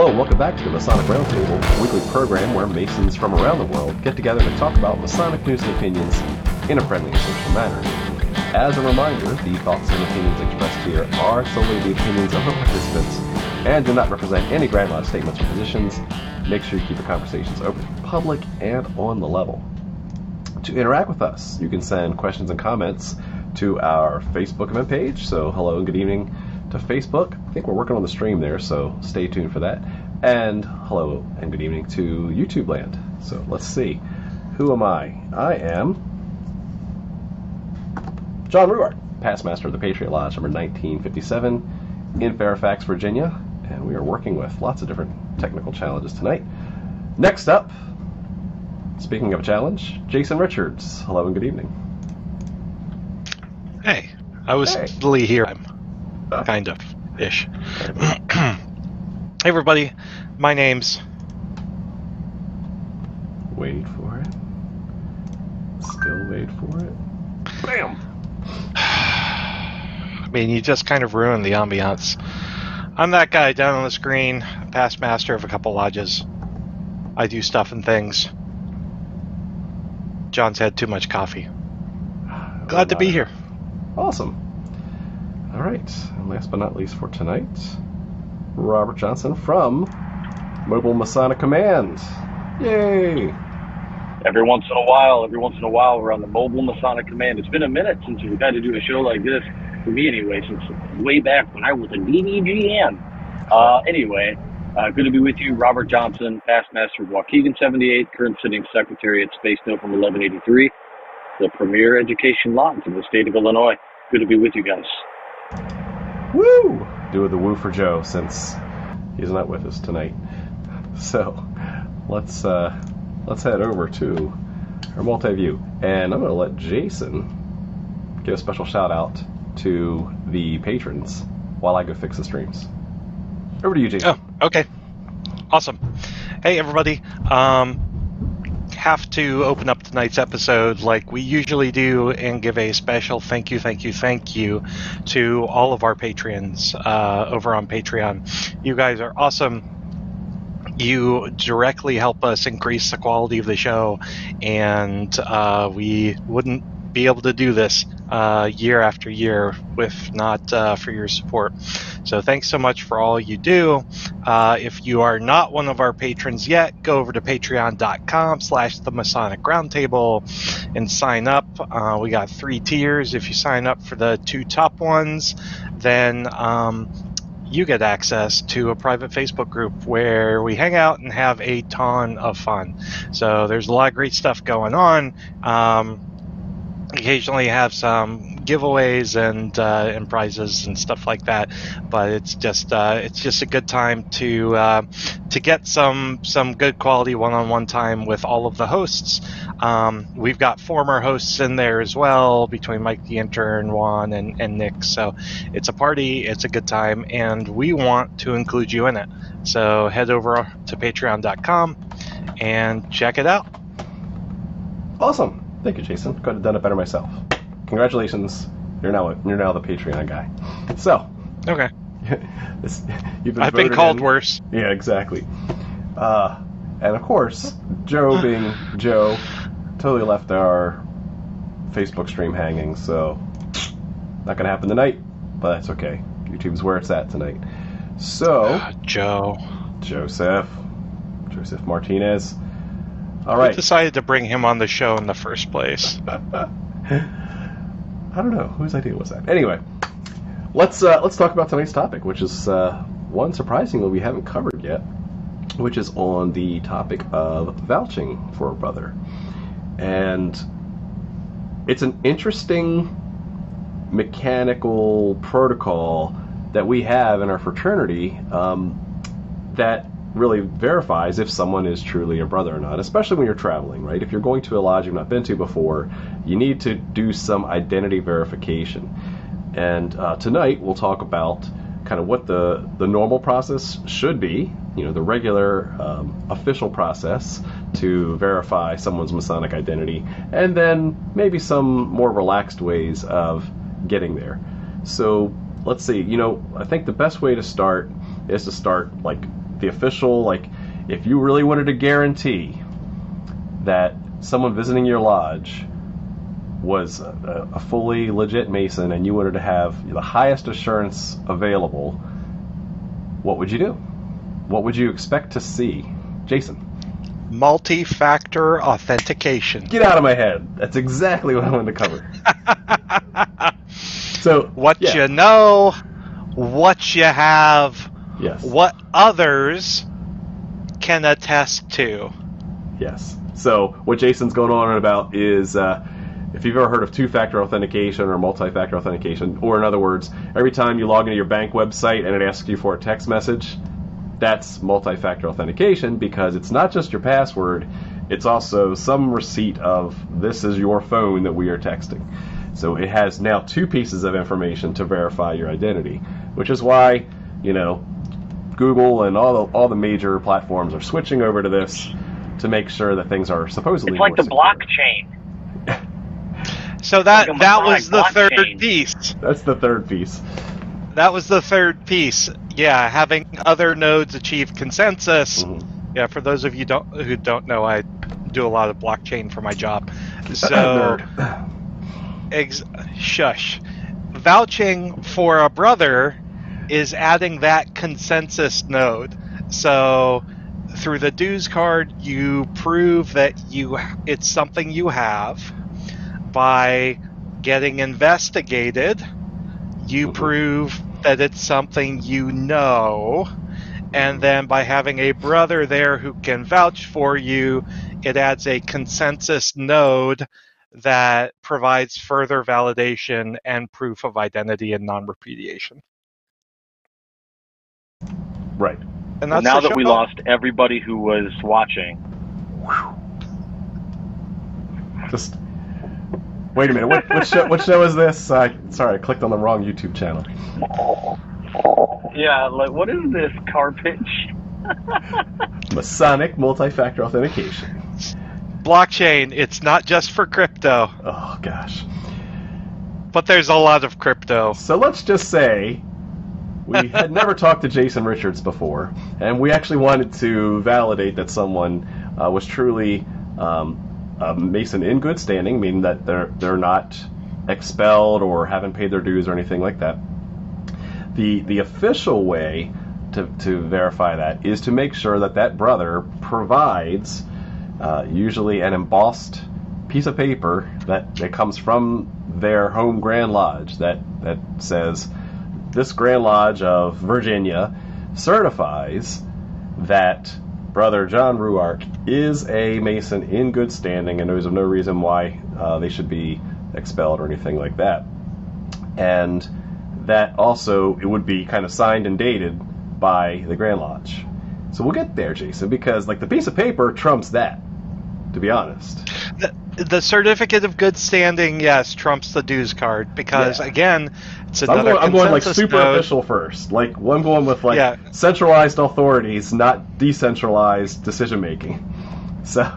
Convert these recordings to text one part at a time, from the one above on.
Hello, welcome back to the Masonic Roundtable, a weekly program where Masons from around the world get together to talk about Masonic news and opinions in a friendly and social manner. As a reminder, the thoughts and opinions expressed here are solely the opinions of the participants and do not represent any Grand Lodge statements or positions. Make sure you keep the conversations open, public, and on the level. To interact with us, you can send questions and comments to our Facebook event page. So, hello and good evening to Facebook. I think we're working on the stream there, so stay tuned for that. And hello and good evening to YouTube land. So let's see. Who am I? I am John Ruark, past master of the Patriot Lodge, number 1957, in Fairfax, Virginia. And we are working with lots of different technical challenges tonight. Next up, speaking of a challenge, Jason Richards. Hello and good evening. Hey, I was Hey. Here. I'm kind of ish. hey everybody, my name's Wait for it. Still wait for it. Bam! I mean you just kind of ruined the ambiance. I'm that guy down on the screen, past master of a couple lodges. I do stuff and things. John's had too much coffee. Glad to be here. Awesome. All right. And last but not least for tonight, Robert Johnson from Mobile Masonic Command. Yay! every once in a while, every once in a while, we're on the mobile Masonic Command. It's been a minute since we've had to do a show like this, for me anyway, since way back when I was a DDGM. Uh, anyway, uh, good to be with you, Robert Johnson, past master of Waukegan 78, current sitting secretary at Spes Novum 1183, the premier education lodge in the state of Illinois. Good to be with you guys. Woo! Do the woo for Joe since he's not with us tonight. So let's uh, let's head over to our multi-view, and I'm going to let Jason give a special shout out to the patrons while I go fix the streams. Over to you, Jason. Oh, okay. Awesome. Hey, everybody. Um, have to open up tonight's episode like we usually do and give a special thank you, thank you, thank you to all of our patrons uh, over on Patreon. You guys are awesome. You directly help us increase the quality of the show, and uh, we wouldn't be able to do this uh, year after year if not uh, for your support. So thanks so much for all you do. Uh, if you are not one of our patrons yet, go over to patreon.com slash the Masonic Roundtable and sign up. Uh, we got three tiers. If you sign up for the two top ones, then um, you get access to a private Facebook group where we hang out and have a ton of fun. So there's a lot of great stuff going on. Um, occasionally have some giveaways and uh, and prizes and stuff like that. But it's just uh, it's just a good time to uh, to get some some good quality one-on-one time with all of the hosts. Um, we've got former hosts in there as well between Mike the intern, Juan, and, and Nick. So it's a party, it's a good time, and we want to include you in it. So head over to patreon.com and check it out. Awesome. Thank you, Jason. Could have done it better myself. Congratulations. You're now you're now the Patreon guy. So, Okay. this, you've been I've been called in- worse. Yeah, exactly. Uh, and of course, Joe being Joe, totally left our Facebook stream hanging. So, not gonna happen tonight, but that's okay. YouTube's where it's at tonight. So, Ah, Joe. Joseph, Joseph Martinez. All Who decided to bring him on the show in the first place? I don't know whose idea was that. Anyway, let's uh, let's talk about tonight's topic, which is uh, one surprisingly we haven't covered yet, which is on the topic of vouching for a brother, and it's an interesting mechanical protocol that we have in our fraternity um, that really verifies if someone is truly a brother or not, especially when you're traveling, right? If you're going to a lodge you've not been to before, you need to do some identity verification. And uh, tonight we'll talk about kind of what the, the normal process should be, you know, the regular um, official process to verify someone's Masonic identity, and then maybe some more relaxed ways of getting there. So let's see, you know, I think the best way to start is to start like the official like if you really wanted to guarantee that someone visiting your lodge was a, a fully legit Mason and you wanted to have the highest assurance available, what would you do? What would you expect to see? Jason. Multi-factor authentication. Get out of my head. That's exactly what I wanted to cover. so, what yeah. you know, what you have, yes. what others can attest to. Yes. So, what Jason's going on about is uh, if you've ever heard of two factor authentication or multi factor authentication, or in other words, every time you log into your bank website and it asks you for a text message, that's multi factor authentication because it's not just your password, it's also some receipt of this is your phone that we are texting. So it has now two pieces of information to verify your identity, which is why, you know, Google and all the, all the major platforms are switching over to this to make sure that things are supposedly It's like the secure. blockchain. So that Like that was the blockchain. third piece. That's the third piece. That was the third piece. Yeah, having other nodes achieve consensus. Mhm. Yeah, for those of you don't who don't know, I do a lot of blockchain for my job. So Nerd. ex- shush. Vouching for a brother is adding that consensus node. So through the dues card, you prove that you it's something you have by getting investigated. You Mhm. prove that it's something you know. And then by having a brother there who can vouch for you, it adds a consensus node that provides further validation and proof of identity and non-repudiation. Right. And Well, that's now that we show. lost everybody who was watching, Just wait a minute. What, what show? What show is this? I sorry, I clicked on the wrong YouTube channel. yeah, like what is this carpet? Masonic multi-factor authentication. blockchain, it's not just for crypto, Oh gosh. but there's a lot of crypto. So let's just say we had never talked to Jason Richards before, and we actually wanted to validate that someone uh, was truly um, a Mason in good standing, meaning that they're they're not expelled or haven't paid their dues or anything like that. The the official way to, to verify that is to make sure that that brother provides uh, usually an embossed piece of paper that, that comes from their home Grand Lodge that, that says this Grand Lodge of Virginia certifies that Brother John Ruark is a Mason in good standing and there's no reason why uh, they should be expelled or anything like that. And that also it would be kind of signed and dated by the Grand Lodge. So we'll get there, Jason, because like the piece of paper trumps that. To be honest, The, the certificate of good standing, yes, trumps the dues card because Yeah. again, it's So I'm going, I'm going like consensus super node. official first. Like well, I'm going with like Yeah. centralized authorities, not decentralized decision making. So,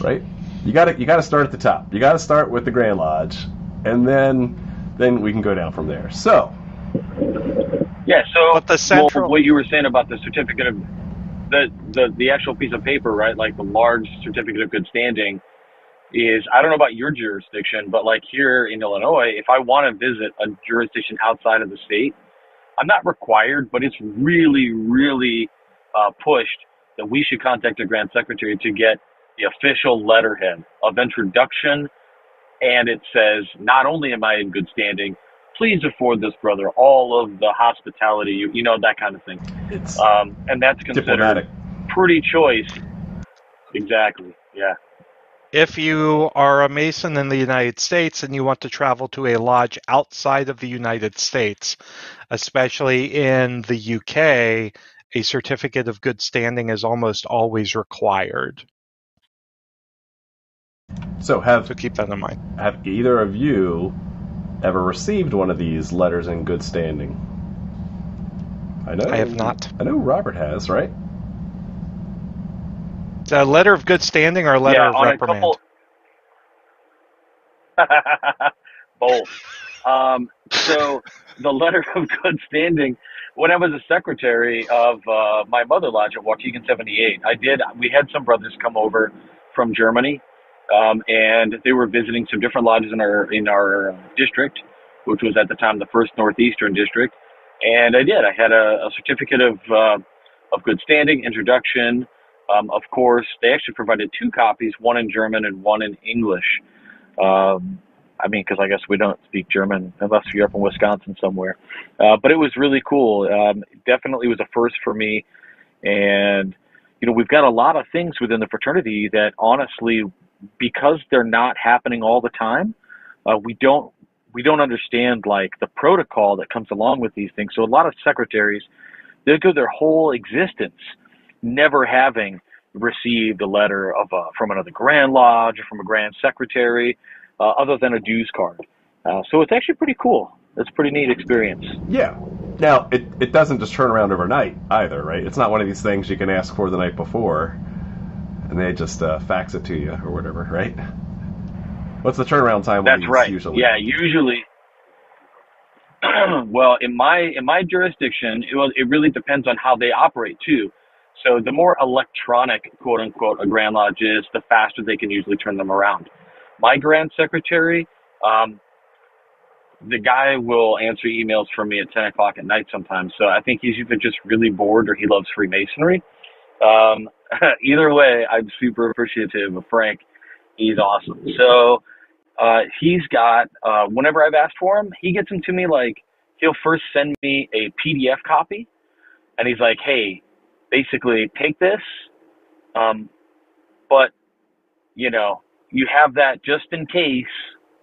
right? You got to you got to start at the top. You got to start with the Grand Lodge, and then then we can go down from there. So, Yeah, so But the central- well, what you were saying about the certificate of the, the the actual piece of paper, right? Like the large certificate of good standing is I don't know about your jurisdiction, but like here in Illinois, if I want to visit a jurisdiction outside of the state, I'm not required, but it's really, really uh, pushed that we should contact the Grand Secretary to get the official letterhead of introduction. And it says, not only am I in good standing, please afford this brother all of the hospitality, you, you know, that kind of thing. it's Um, and that's considered diplomatic. pretty choice. Exactly. Yeah. If you are a Mason in the United States and you want to travel to a lodge outside of the United States, especially in the UK, a certificate of good standing is almost always required. So have So keep that in mind. have either of you ever received one of these letters in good standing? I know I have not. I know Robert has, right? Is that a letter of good standing or a letter yeah, of on reprimand? a couple. Both. Um, so the letter of good standing. When I was a secretary of uh, my mother lodge at Waukegan 78, I did. We had some brothers come over from Germany, um, and they were visiting some different lodges in our in our district, which was at the time the first northeastern district. And I did. I had a, a certificate of uh, of good standing, introduction. Um, of course, they actually provided two copies, one in German and one in English. Um, I mean, because I guess we don't speak German unless you're up in Wisconsin somewhere. Uh, but it was really cool. Um, definitely was a first for me. And, you know, we've got a lot of things within the fraternity that honestly, because they're not happening all the time, uh, we don't we don't understand like the protocol that comes along with these things. So a lot of secretaries, they go their whole existence never having received a letter of uh, from another Grand Lodge or from a Grand Secretary uh, other than a dues card. Uh, so it's actually pretty cool. It's a pretty neat experience. Yeah. Now, it, it doesn't just turn around overnight either, right? It's not one of these things you can ask for the night before and they just uh, fax it to you or whatever, right? What's the turnaround time? That's right. Usually? Yeah, usually. well, in my in my jurisdiction, it, was, it really depends on how they operate too. So the more electronic, quote unquote, a Grand Lodge is, the faster they can usually turn them around my grand secretary, um, the guy will answer emails for me at 10 o'clock at night sometimes. So I think he's either just really bored or he loves Freemasonry. Um, either way, I'm super appreciative of Frank. He's awesome. So uh, he's got, uh, whenever I've asked for him, he gets them to me like, he'll first send me a PDF copy. And he's like, hey, basically take this, um, but, you know, you have that just in case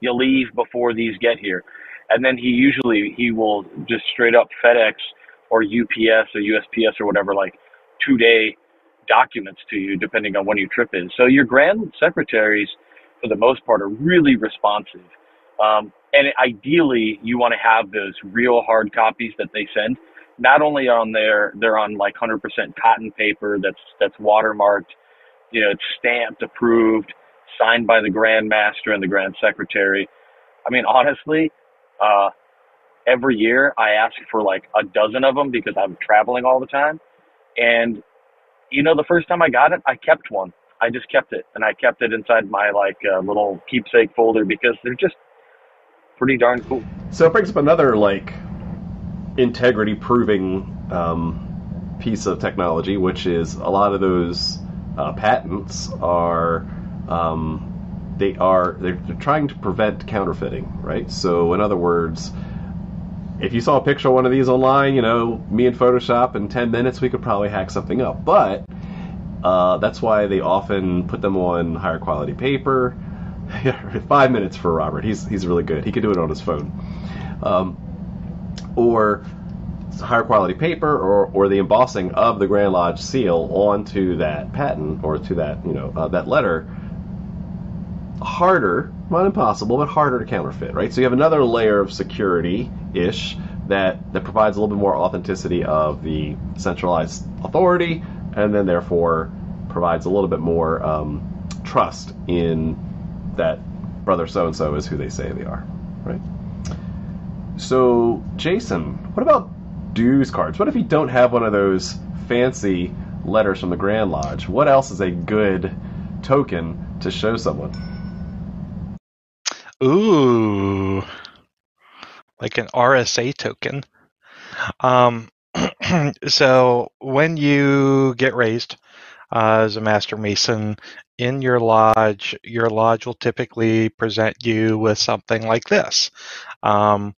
you leave before these get here. And then he usually he will just straight up FedEx or UPS or USPS or whatever like two day documents to you depending on when your trip is. So your grand secretaries for the most part are really responsive. Um, and ideally you want to have those real hard copies that they send. Not only on their they're on like 100% cotton paper that's that's watermarked, you know, it's stamped, approved signed by the Grand Master and the Grand Secretary. I mean, honestly, uh, every year I ask for like a dozen of them because I'm traveling all the time. And, you know, the first time I got it, I kept one. I just kept it and I kept it inside my like uh, little keepsake folder because they're just pretty darn cool. So it brings up another like integrity proving um, piece of technology, which is a lot of those uh, patents are um, they are they're, they're trying to prevent counterfeiting, right? So in other words, if you saw a picture of one of these online, you know, me in Photoshop in 10 minutes, we could probably hack something up. But uh, that's why they often put them on higher quality paper. Five minutes for Robert. He's he's really good. He can do it on his phone. Um, or higher quality paper or, or the embossing of the Grand Lodge seal onto that patent or to that you know uh, that letter harder, not impossible, but harder to counterfeit, right? So you have another layer of security ish that, that provides a little bit more authenticity of the centralized authority, and then therefore provides a little bit more um, trust in that brother so and so is who they say they are, right? So, Jason, what about dues cards? What if you don't have one of those fancy letters from the Grand Lodge? What else is a good token to show someone? Ooh, like an RSA token. Um, so when you get raised uh, as a master mason in your lodge, your lodge will typically present you with something like this. Um,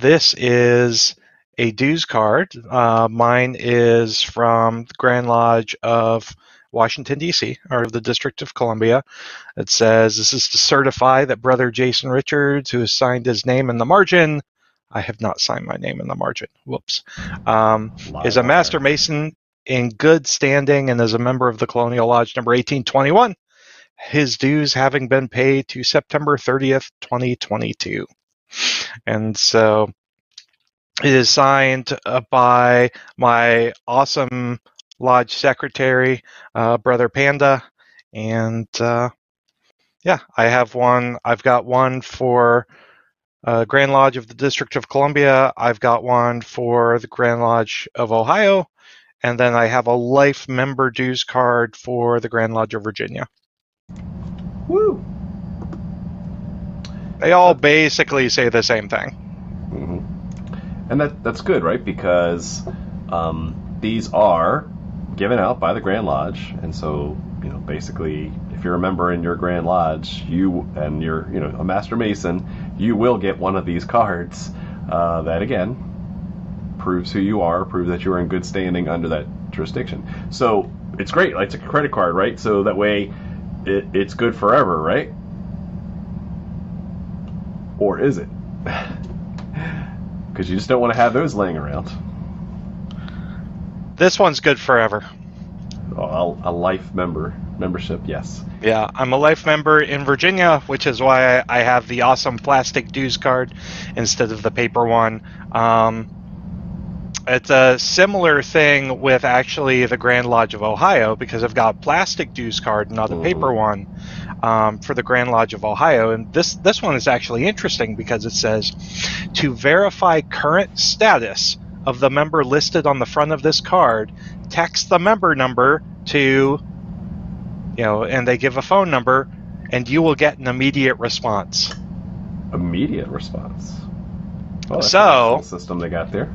this is a dues card. Uh, mine is from the Grand Lodge of Washington, D.C., or the District of Columbia. It says this is to certify that Brother Jason Richards, who has signed his name in the margin, I have not signed my name in the margin, whoops, um, is a Master Mason in good standing and is a member of the Colonial Lodge number 1821, his dues having been paid to September 30th, 2022. And so it is signed uh, by my awesome lodge secretary, uh, Brother Panda, and uh, yeah, I have one. I've got one for uh, Grand Lodge of the District of Columbia. I've got one for the Grand Lodge of Ohio, and then I have a life member dues card for the Grand Lodge of Virginia. Woo! They all basically say the same thing. hmm And that that's good, right? Because um, these are given out by the Grand Lodge, and so you know, basically, if you're a member in your Grand Lodge, you and you're you know a Master Mason, you will get one of these cards. Uh, that again proves who you are, proves that you are in good standing under that jurisdiction. So it's great. Like it's a credit card, right? So that way, it, it's good forever, right? Or is it? Because you just don't want to have those laying around. This one's good forever. Oh, a, a life member membership, yes. Yeah, I'm a life member in Virginia, which is why I, have the awesome plastic dues card instead of the paper one. Um, it's a similar thing with actually the Grand Lodge of Ohio because I've got a plastic dues card, not a Mhm. paper one, um, for the Grand Lodge of Ohio. And this this one is actually interesting because it says to verify current status of the member listed on the front of this card, text the member number to, you know, and they give a phone number, and you will get an immediate response. Immediate response. Oh, So- system they got there.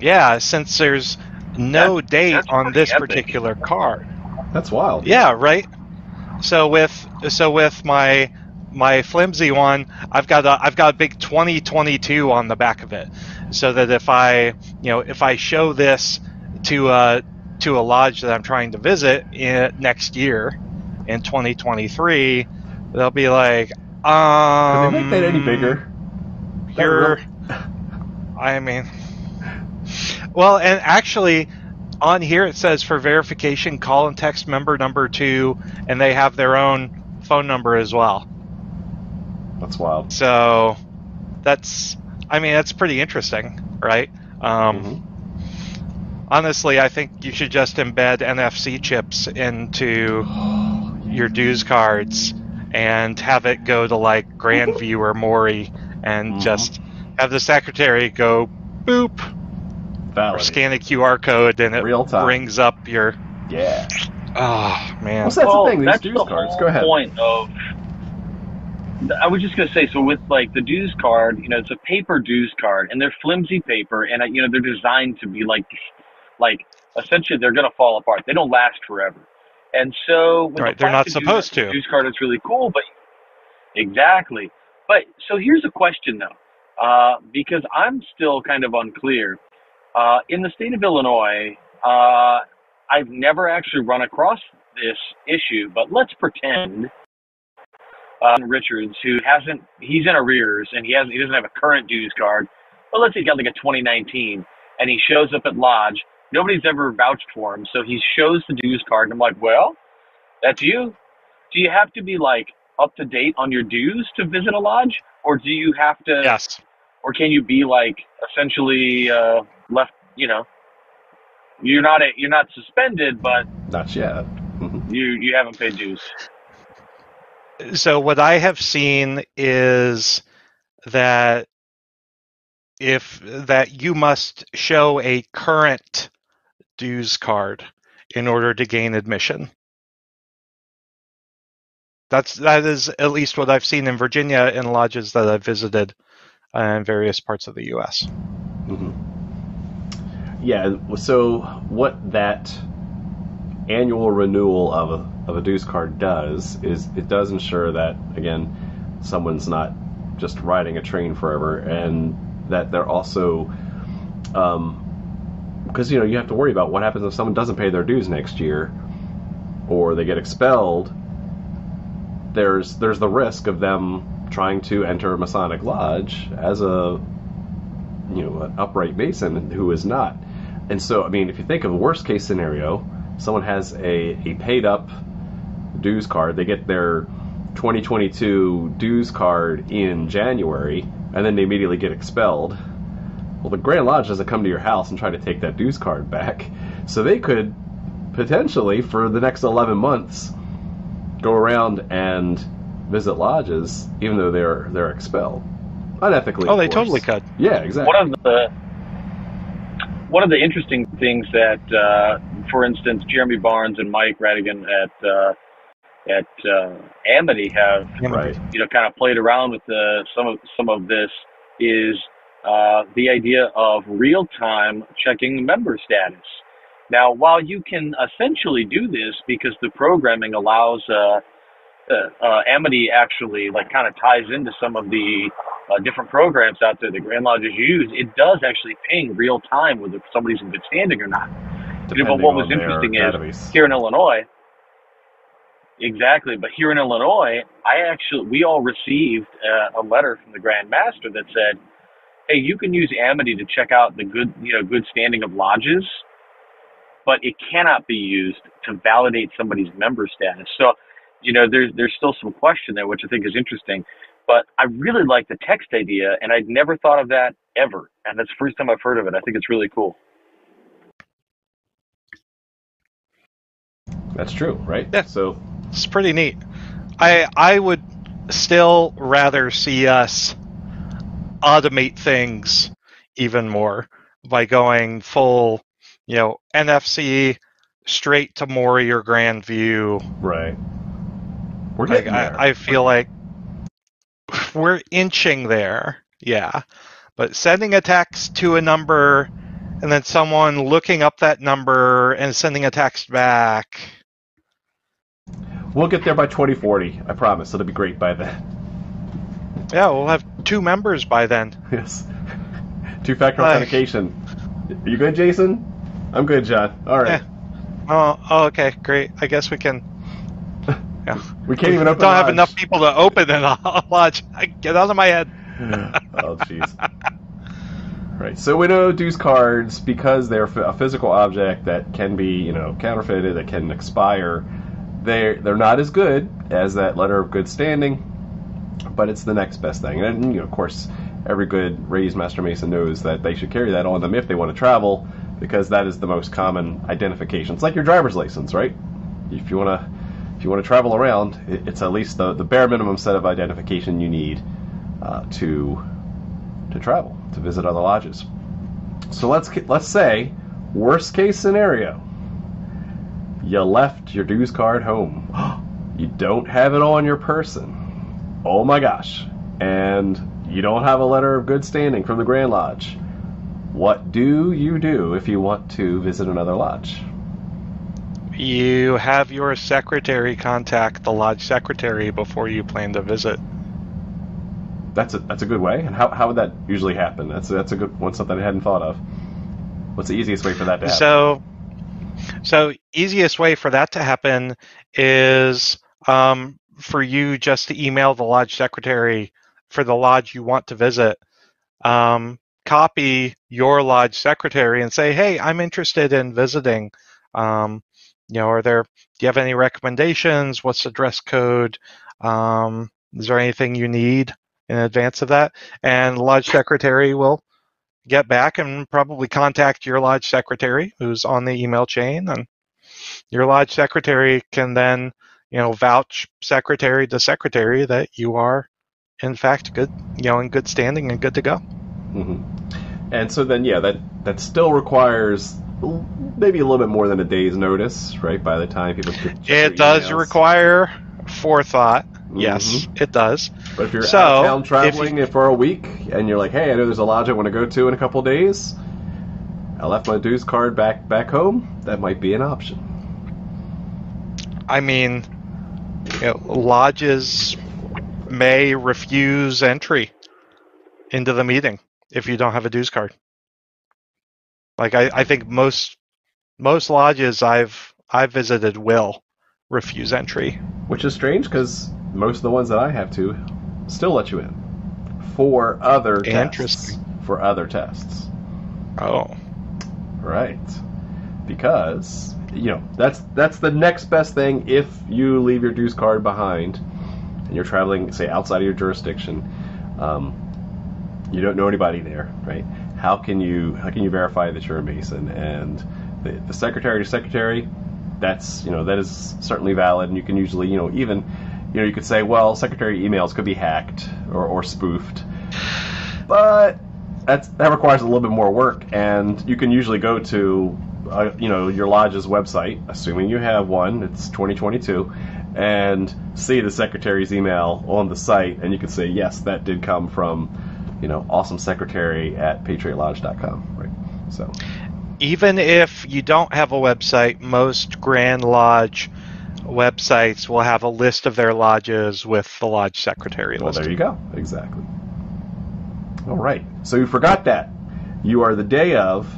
Yeah, since there's no That- date on this epic. particular card. That's wild. Yeah, right. So with so with my my flimsy one, I've got a I've got a big 2022 on the back of it, so that if I you know if I show this to a to a lodge that I'm trying to visit in, next year in 2023, they'll be like, um, Can they make that any bigger? That You're, I mean, well, and actually, on here it says for verification, call and text member number two, and they have their own phone number as well. That's wild. So that's, I mean, that's pretty interesting, right? Um, Mhm. Honestly, I think you should just embed NFC chips into your dues cards and have it go to like Grandview or Maury and Mhm. just have the secretary go boop or scan a QR code and it Real time. brings up your. Yeah. Oh man. What's that well, the thing? These that's dues the cards. whole Go ahead. point of. I was just gonna say, so with like the dues card, you know, it's a paper dues card, and they're flimsy paper, and uh, you know they're designed to be like, like essentially they're gonna fall apart. They don't last forever, and so Right, the they're not supposed to. Dues card is really cool, but exactly. But so here's a question though, uh, because I'm still kind of unclear. Uh, in the state of Illinois, uh, I've never actually run across this issue, but let's pretend uh, Richards, who hasn't, he's in arrears and he hasn't, he doesn't have a current dues card. But let's say he's got like a 2019, and he shows up at lodge. Nobody's ever vouched for him, so he shows the dues card, and I'm like, well, that's you. Do you have to be like up to date on your dues to visit a lodge, or do you have to, Yes. or can you be like essentially uh, left? You know, you're not a, you're not suspended, but Not yet. Mhm. you you haven't paid dues. So what I have seen is that if that you must show a current dues card in order to gain admission. That's that is at least what I've seen in Virginia in lodges that I've visited uh, in various parts of the U.S. Mhm. Yeah. So what that annual renewal of a of a dues card does is it does ensure that again someone's not just riding a train forever, and that they're also because you know you have to worry about what happens if someone doesn't pay their dues next year or they get expelled. There's there's the risk of them trying to enter a Masonic lodge as a you know an upright Mason who is not. And so I mean if you think of a worst case scenario, someone has a, a paid up dues card, they get their 2022 dues card in January, and then they immediately get expelled. Well, the Grand Lodge doesn't come to your house and try to take that dues card back. So they could potentially, for the next 11 months, go around and visit lodges, even though they're they're expelled. unethically. Oh, they course. totally could. Yeah, exactly. one of the one of the interesting things that, uh, for instance, Jeremy Barnes and Mike Radigan at uh, at uh, Amity have right. you know kind of played around with the, some of some of this is uh, the idea of real time checking member status. Now, while you can essentially do this because the programming allows uh, uh, uh, Amity actually like kind of ties into some of the uh, different programs out there that Grand Lodges use, it does actually ping real time whether somebody's in good standing or not. You know, but what was interesting is database. here in Illinois, exactly. But here in Illinois, I actually we all received uh, a letter from the Grand Master that said, "Hey, you can use Amity to check out the good, you know, good standing of lodges, but it cannot be used to validate somebody's member status." So, you know, there's there's still some question there, which I think is interesting. But I really like the text idea, and I'd never thought of that ever. And that's the first time I've heard of it. I think it's really cool. That's true, right? Yeah. So It's pretty neat. I I would still rather see us automate things even more by going full, you know, NFC straight to Mori or Grand View. right. We're Like. I, I feel like we're inching there, yeah. But sending a text to a number and then someone looking up that number and sending a text back. We'll get there by 2040. I promise. It'll be great by then. Yeah, we'll have two members by then. Yes. Two-factor Hi. authentication. You good, Jason? I'm good, John. All right. Oh, oh, okay, great. I guess we can. Yeah. We can't even open. Don't have enough people to open in a lodge. Get out of my head. oh, jeez. Right. So we know dues cards because they're a physical object that can be, you know, counterfeited, that can expire. They're they're not as good as that letter of good standing, but it's the next best thing. And you know, of course, every good raised master mason knows that they should carry that on them if they want to travel, because that is the most common identification. It's like your driver's license, right? If you want to if you want to travel around, it's at least the, the bare minimum set of identification you need uh, to to travel to visit other lodges. So let's let's say worst case scenario, you left your dues card home. You don't have it on your person. Oh my gosh! And you don't have a letter of good standing from the Grand Lodge. What do you do if you want to visit another lodge? You have your secretary contact the lodge secretary before you plan to visit. That's a that's a good way. And how, how would that usually happen? That's that's a good one. Something I hadn't thought of. What's the easiest way for that to happen? So, so easiest way for that to happen is um, for you just to email the lodge secretary for the lodge you want to visit. Um, copy your lodge secretary and say, "Hey, I'm interested in visiting. Um, you know, are there? Do you have any recommendations? What's the dress code? Um, is there anything you need in advance of that?" And lodge secretary will get back and probably contact your lodge secretary who's on the email chain and your lodge secretary can then you know vouch secretary to secretary that you are in fact good you know in good standing and good to go hmm And so then, yeah, that that still requires maybe a little bit more than a day's notice, right? By the time people it does emails. require forethought yes it does But if you're So, out of town if traveling for a week and you're like, hey, I know there's a lodge I want to go to in a couple days, I left my dues card back back home. That might be an option. i mean you know, lodges may refuse entry into the meeting if you don't have a dues card like i, I think most most lodges i've i've visited will refuse entry Which is strange because most of the ones that I have to still let you in for other tests. For other tests. oh Right. Because you know that's that's the next best thing if you leave your dues card behind and you're traveling, say, outside of your jurisdiction. Um, you don't know anybody there, right? How can you how can you verify that you're a Mason? And the, the secretary to secretary, that's you know that is certainly valid, and you can usually you know even you know you could say well secretary emails could be hacked or, or spoofed. but that's that requires a little bit more work, and you can usually go to uh, you know your lodge's website, assuming you have one. It's 2022, and see the secretary's email on the site, and you can say yes, that did come from you know awesome secretary at patriotlodge.com, right? So Even if you don't have a website, most Grand Lodge websites will have a list of their lodges with the lodge secretary well, listed. there you go, exactly. All right, so you forgot that you are the day of.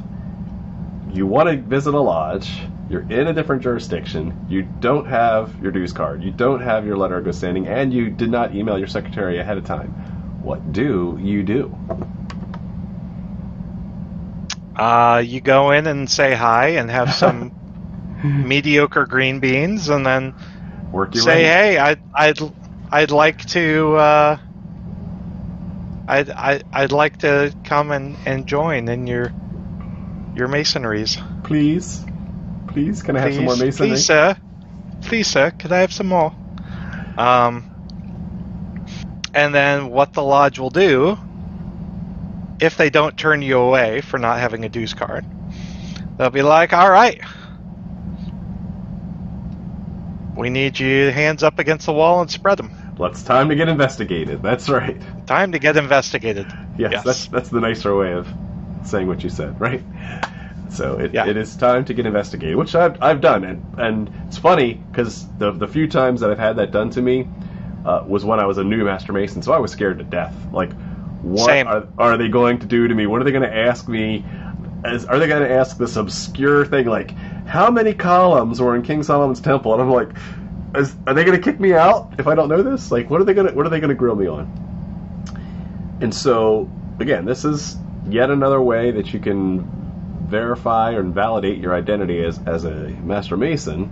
You want to visit a lodge. You're in a different jurisdiction. You don't have your dues card. You don't have your letter of good standing, and you did not email your secretary ahead of time. What do you do? Uh, you go in and say hi and have some mediocre green beans, and then Work your say, way. "Hey, I'd I'd I'd like to uh, I'd I, I'd like to come and, and join in your your masonries. please, please, can I have some more Please, masonry? please, sir. Please, sir. Could I have some more? Um, and then what the lodge will do, if they don't turn you away for not having a dues card, they'll be like, "All right." We need you hands up against the wall and spread them. Let's time to get investigated. That's right. Time to get investigated. Yes, Yes. that's that's the nicer way of saying what you said, right? So it, Yeah. it is time to get investigated, which I've, I've done, and and it's funny because the the few times that I've had that done to me uh, was when I was a new master mason, so I was scared to death. Like, what Same. are, are they going to do to me? What are they going to ask me? As, are they going to ask this obscure thing like how many columns were in King Solomon's temple? And I'm like, is, are they going to kick me out if I don't know this? Like, what are they going to what are they going to grill me on? And so, again, this is yet another way that you can verify and validate your identity as, as a Master Mason,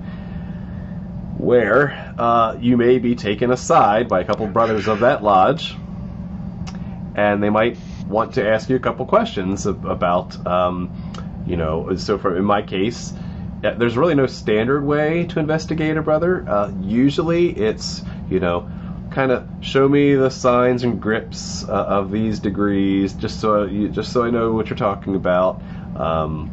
where uh, you may be taken aside by a couple brothers of that lodge, and they might want to ask you a couple questions about, um, you know, so for in my case, there's really no standard way to investigate a brother. Uh, usually, it's you know, kind of show me the signs and grips uh, of these degrees, just so you, just so I know what you're talking about. Um,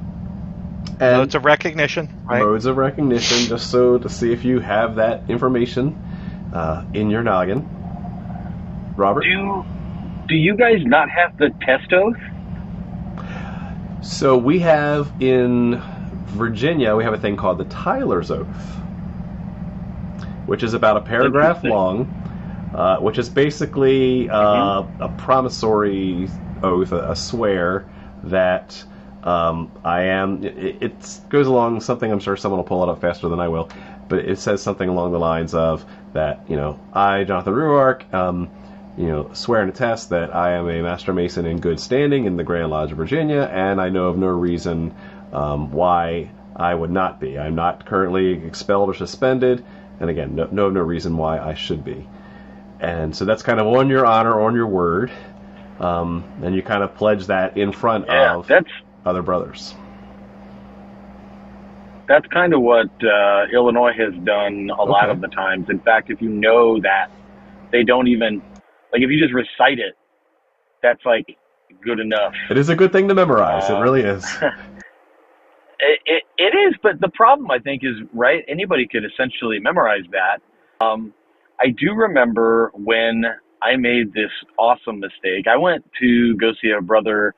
and Modes of recognition, right? modes of recognition, just so to see if you have that information uh, in your noggin. Robert. Do do you guys not have the test oath? So we have in Virginia, we have a thing called the Tyler's Oath, which is about a paragraph Interesting. long, uh, which is basically uh, a promissory oath, a, a swear that um, I am. It, it goes along something. I'm sure someone will pull it up faster than I will, but it says something along the lines of that. You know, I, Jonathan Ruark, um, you know, swear and attest that I am a Master Mason in good standing in the Grand Lodge of Virginia, and I know of no reason um, why I would not be. I'm not currently expelled or suspended, and again, no, know of no reason why I should be. And so that's kind of on your honor, on your word, um, and you kind of pledge that in front Yeah, of that's other brothers. that's kind of what uh, Illinois has done a lot of the times. In fact, if you know that, they don't even like if you just recite it, that's like good enough. It is a good thing to memorize. it Uh, really is. It, it, it is, but the problem I think is right. Anybody could essentially memorize that. Um, I do remember when I made this awesome mistake. I went to go see a brother,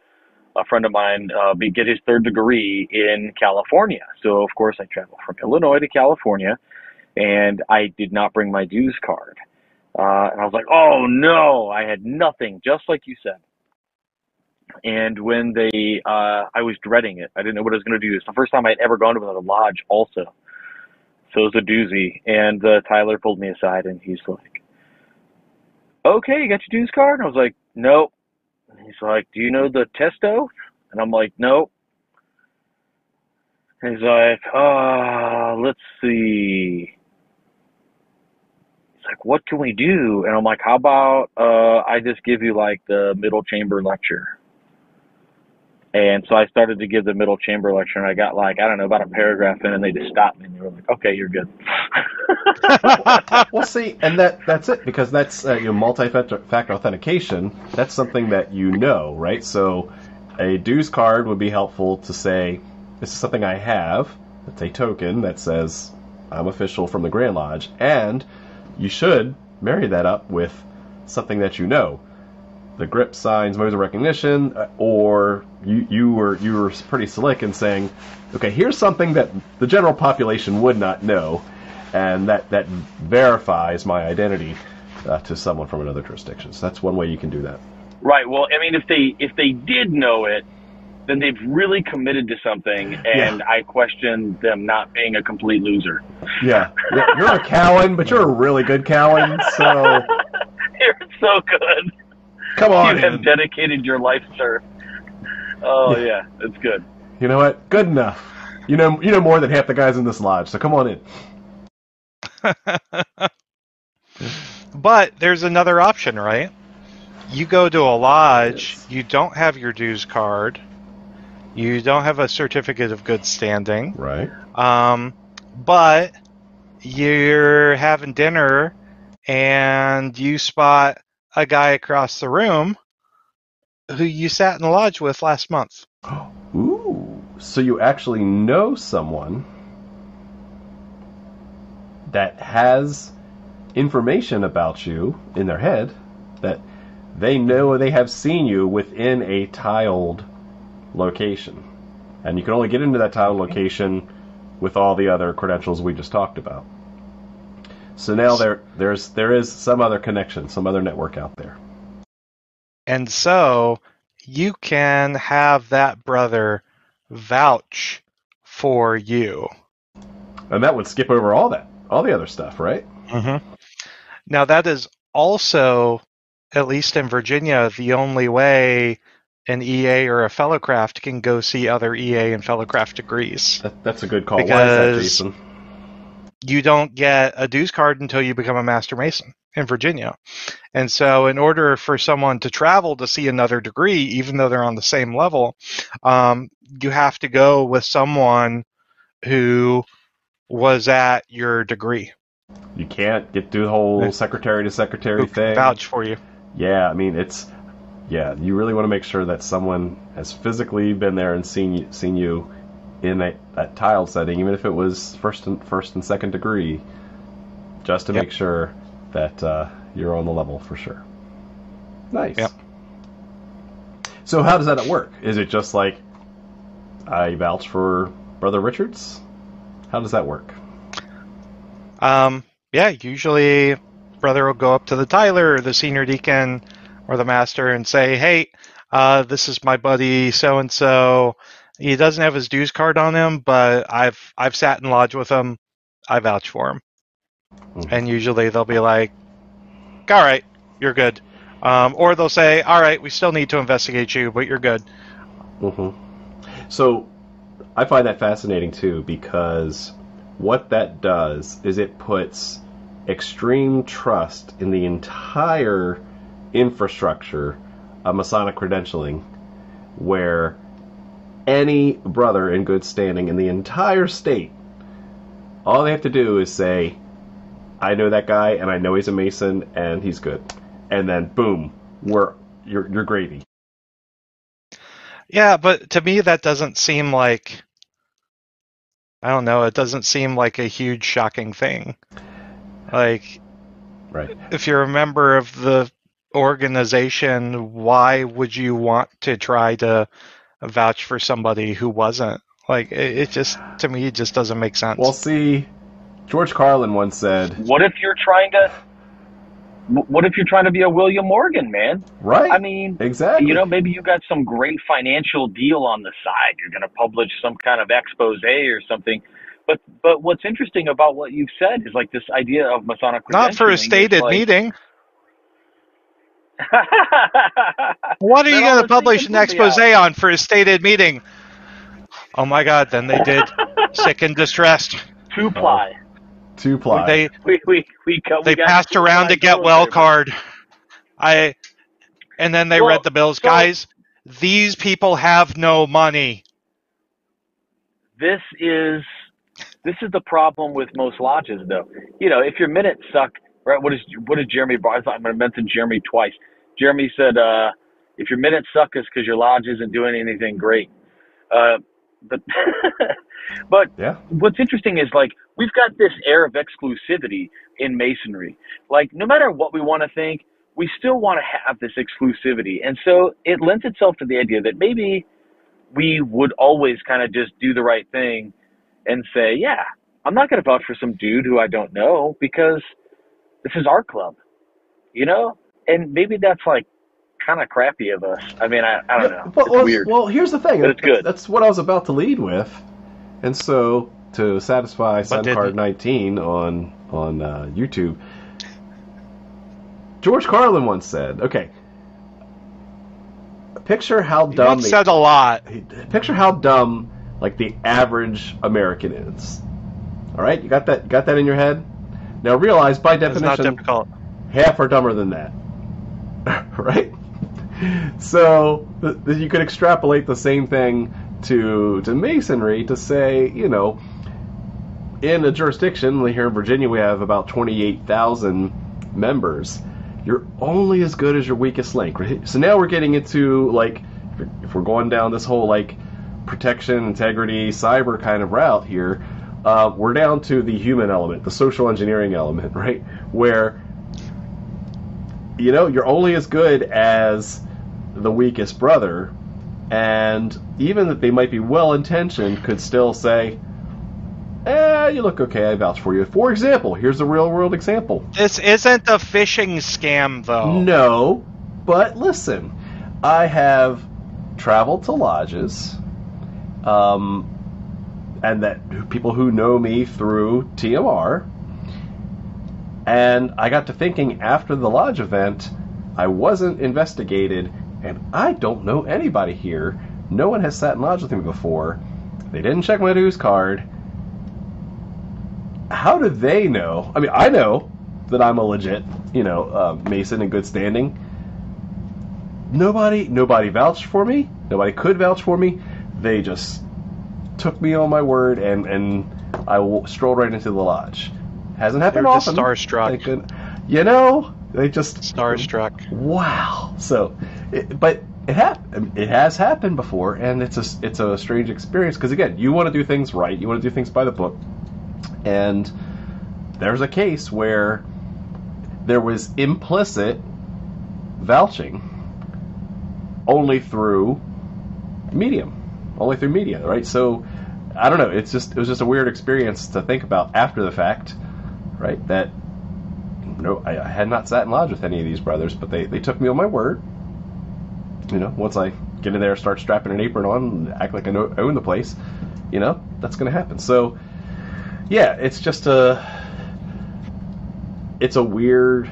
a friend of mine, uh, get his third degree in California. So of course I traveled from Illinois to California, and I did not bring my dues card. Uh, and I was like, oh no, I had nothing, just like you said and when they uh I was dreading it. I didn't know what I was gonna do. It's the first time I'd ever gone to another lodge also. So it was a doozy. And uh Tyler pulled me aside and he's like Okay, you got your dues card? And I was like, Nope. And he's like, Do you know the test oath? And I'm like, Nope. And he's like, uh, let's see. He's like, what can we do? And I'm like, how about uh I just give you like the middle chamber lecture? And so I started to give the middle chamber lecture, and I got like I don't know about a paragraph in, and they just stopped me, and they were like, "Okay, you're good." well, see, and that that's it because that's uh, you know, multi-factor authentication. That's something that you know, right? So, a dues card would be helpful to say, "This is something I have." It's a token that says I'm official from the Grand Lodge, and you should marry that up with something that you know. The grip signs modes of recognition, uh, or you you were you were pretty slick in saying, okay, here's something that the general population would not know, and that that verifies my identity uh, to someone from another jurisdiction. So that's one way you can do that. Right. Well, I mean, if they if they did know it, then they've really committed to something, and Yeah. I question them not being a complete loser. Yeah, you're you're a Cowan, but you're a really good Cowan. So You're so good. Come on. you have in. dedicated your life, sir. Oh yeah, it's good. you know what? Good enough. You know you know more than half the guys in this lodge. So come on in. but there's another option, right? You go to a lodge, Yes. you don't have your dues card, you don't have a certificate of good standing, Right. um, but you're having dinner and you spot a guy across the room who you sat in the lodge with last month. Ooh. So you actually know someone that has information about you in their head that they know they have seen you within a tiled location. And you can only get into that tiled location with all the other credentials we just talked about. So now there there's there is some other connection, some other network out there. And so you can have that brother vouch for you. And that would skip over all that, all the other stuff, right? Mm-hmm. Now, that is also, at least in Virginia, the only way an EA or a fellowcraft can go see other EA and fellowcraft degrees. That, that's a good call. Why is that, Because- Jason? You don't get a dues card until you become a Master Mason in Virginia. And so, in order for someone to travel to see another degree, even though they're on the same level, um, you have to go with someone who was at your degree You can't get do the whole secretary to secretary thing. vouch for you. Yeah, I mean it's yeah. You really want to make sure that someone has physically been there and seen you, seen you in that, that tiled setting, even if it was first and first and second degree, just to Yep. make sure that uh, you're on the level for sure. Nice. Yep. So how does that work? Is it just like I vouch for Brother Richards? How does that work? Um, yeah, usually brother will go up to the Tyler or the senior deacon or the master and say, "Hey, uh, this is my buddy so and so. He doesn't have his dues card on him, but I've I've sat in lodge with him. I vouch for him." Mhm. And usually they'll be like, "All right, you're good," um, or they'll say, "All right, we still need to investigate you, but you're good." hmm So I find that fascinating too because what that does is it puts extreme trust in the entire infrastructure of Masonic credentialing where any brother in good standing in the entire state all they have to do is say I know that guy and I know he's a Mason and he's good. And then boom, we're you're you're gravy. Yeah, but to me that doesn't seem like I don't know, it doesn't seem like a huge shocking thing. Like Right. if you're a member of the organization, why would you want to try to vouch for somebody who wasn't? Like it, it just to me it just doesn't make sense. Well, see, George Carlin once said, What if you're trying to? What if you're trying to be a William Morgan, man? right? I mean, exactly. you know, maybe you got some great financial deal on the side. You're going to publish some kind of expose or something. But but what's interesting about what you've said is like this idea of Masonic Not for a stated like- meeting. What are you going to publish secrets an will be expose on for a stated meeting? Oh my God! Then they did sick and distressed. Two ply. two ply. They We we we got. they we passed around ply a get well military. card. I and then they Well, read the bills, so- guys. These people have no money. This is this is the problem with most lodges, though. You know, if your minutes suck, right? What is what did Jeremy? I thought I'm going to mention Jeremy twice. Jeremy said, uh, if your minutes suck, is because your lodge isn't doing anything great. Uh, but but Yeah. what's interesting is like we've got this air of exclusivity in masonry. Like no matter what we want to think, we still want to have this exclusivity, and so it lends itself to the idea that maybe we would always kind of just do the right thing and say, yeah, I'm not going to vouch for some dude who I don't know because this is our club, you know? And maybe that's like kind of crappy of us. I mean, I, I don't know. Well, it's well, weird. well, here's the thing. But it's good. That's what I was about to lead with, and so to satisfy But did- Suncard 19 on on uh, YouTube, George Carlin once said, "Okay, picture how dumb once the- said a lot. picture how dumb like the average American is. All right, you got that got that in your head. Now realize by definition, half are dumber than that. right? So th- th- you could extrapolate the same thing to to masonry to say, you know, in a jurisdiction here in Virginia, we have about twenty eight thousand members. You're only as good as your weakest link. Right? So now we're getting into like, if we're going down this whole like protection, integrity, cyber kind of route here, uh, we're down to the human element, the social engineering element, right? Where you know, you're only as good as the weakest brother, and even that they might be well intentioned, could still say, eh, you look okay, I vouch for you. For example, here's a real world example. This isn't a phishing scam, though. No, but listen, I have traveled to lodges, um, and that people who know me through TMR, and I got to thinking after the lodge event, I wasn't investigated, and I don't know anybody here. No one has sat in lodge with me before. They didn't check my dues card. How do they know? I mean, I know that I'm a legit, you know, uh, Mason in good standing. Nobody, nobody vouched for me. Nobody could vouch for me. They just took me on my word, and and I w- strolled right into the lodge. Hasn't happened They're just often. starstruck. Good- You know, they just Starstruck. Wow. So, it, but it hap- it has happened before, and it's a it's a strange experience because again, you want to do things right, you want to do things by the book, and there's a case where there was implicit vouching only through medium, only through media, right? So, I don't know. It's just it was just a weird experience to think about after the fact, right? That no, I, I had not sat in lodge with any of these brothers, but they, they took me on my word. You know, once I get in there, start strapping an apron on, act like I know, own the place, you know, that's going to happen. So, yeah, it's just a, it's a weird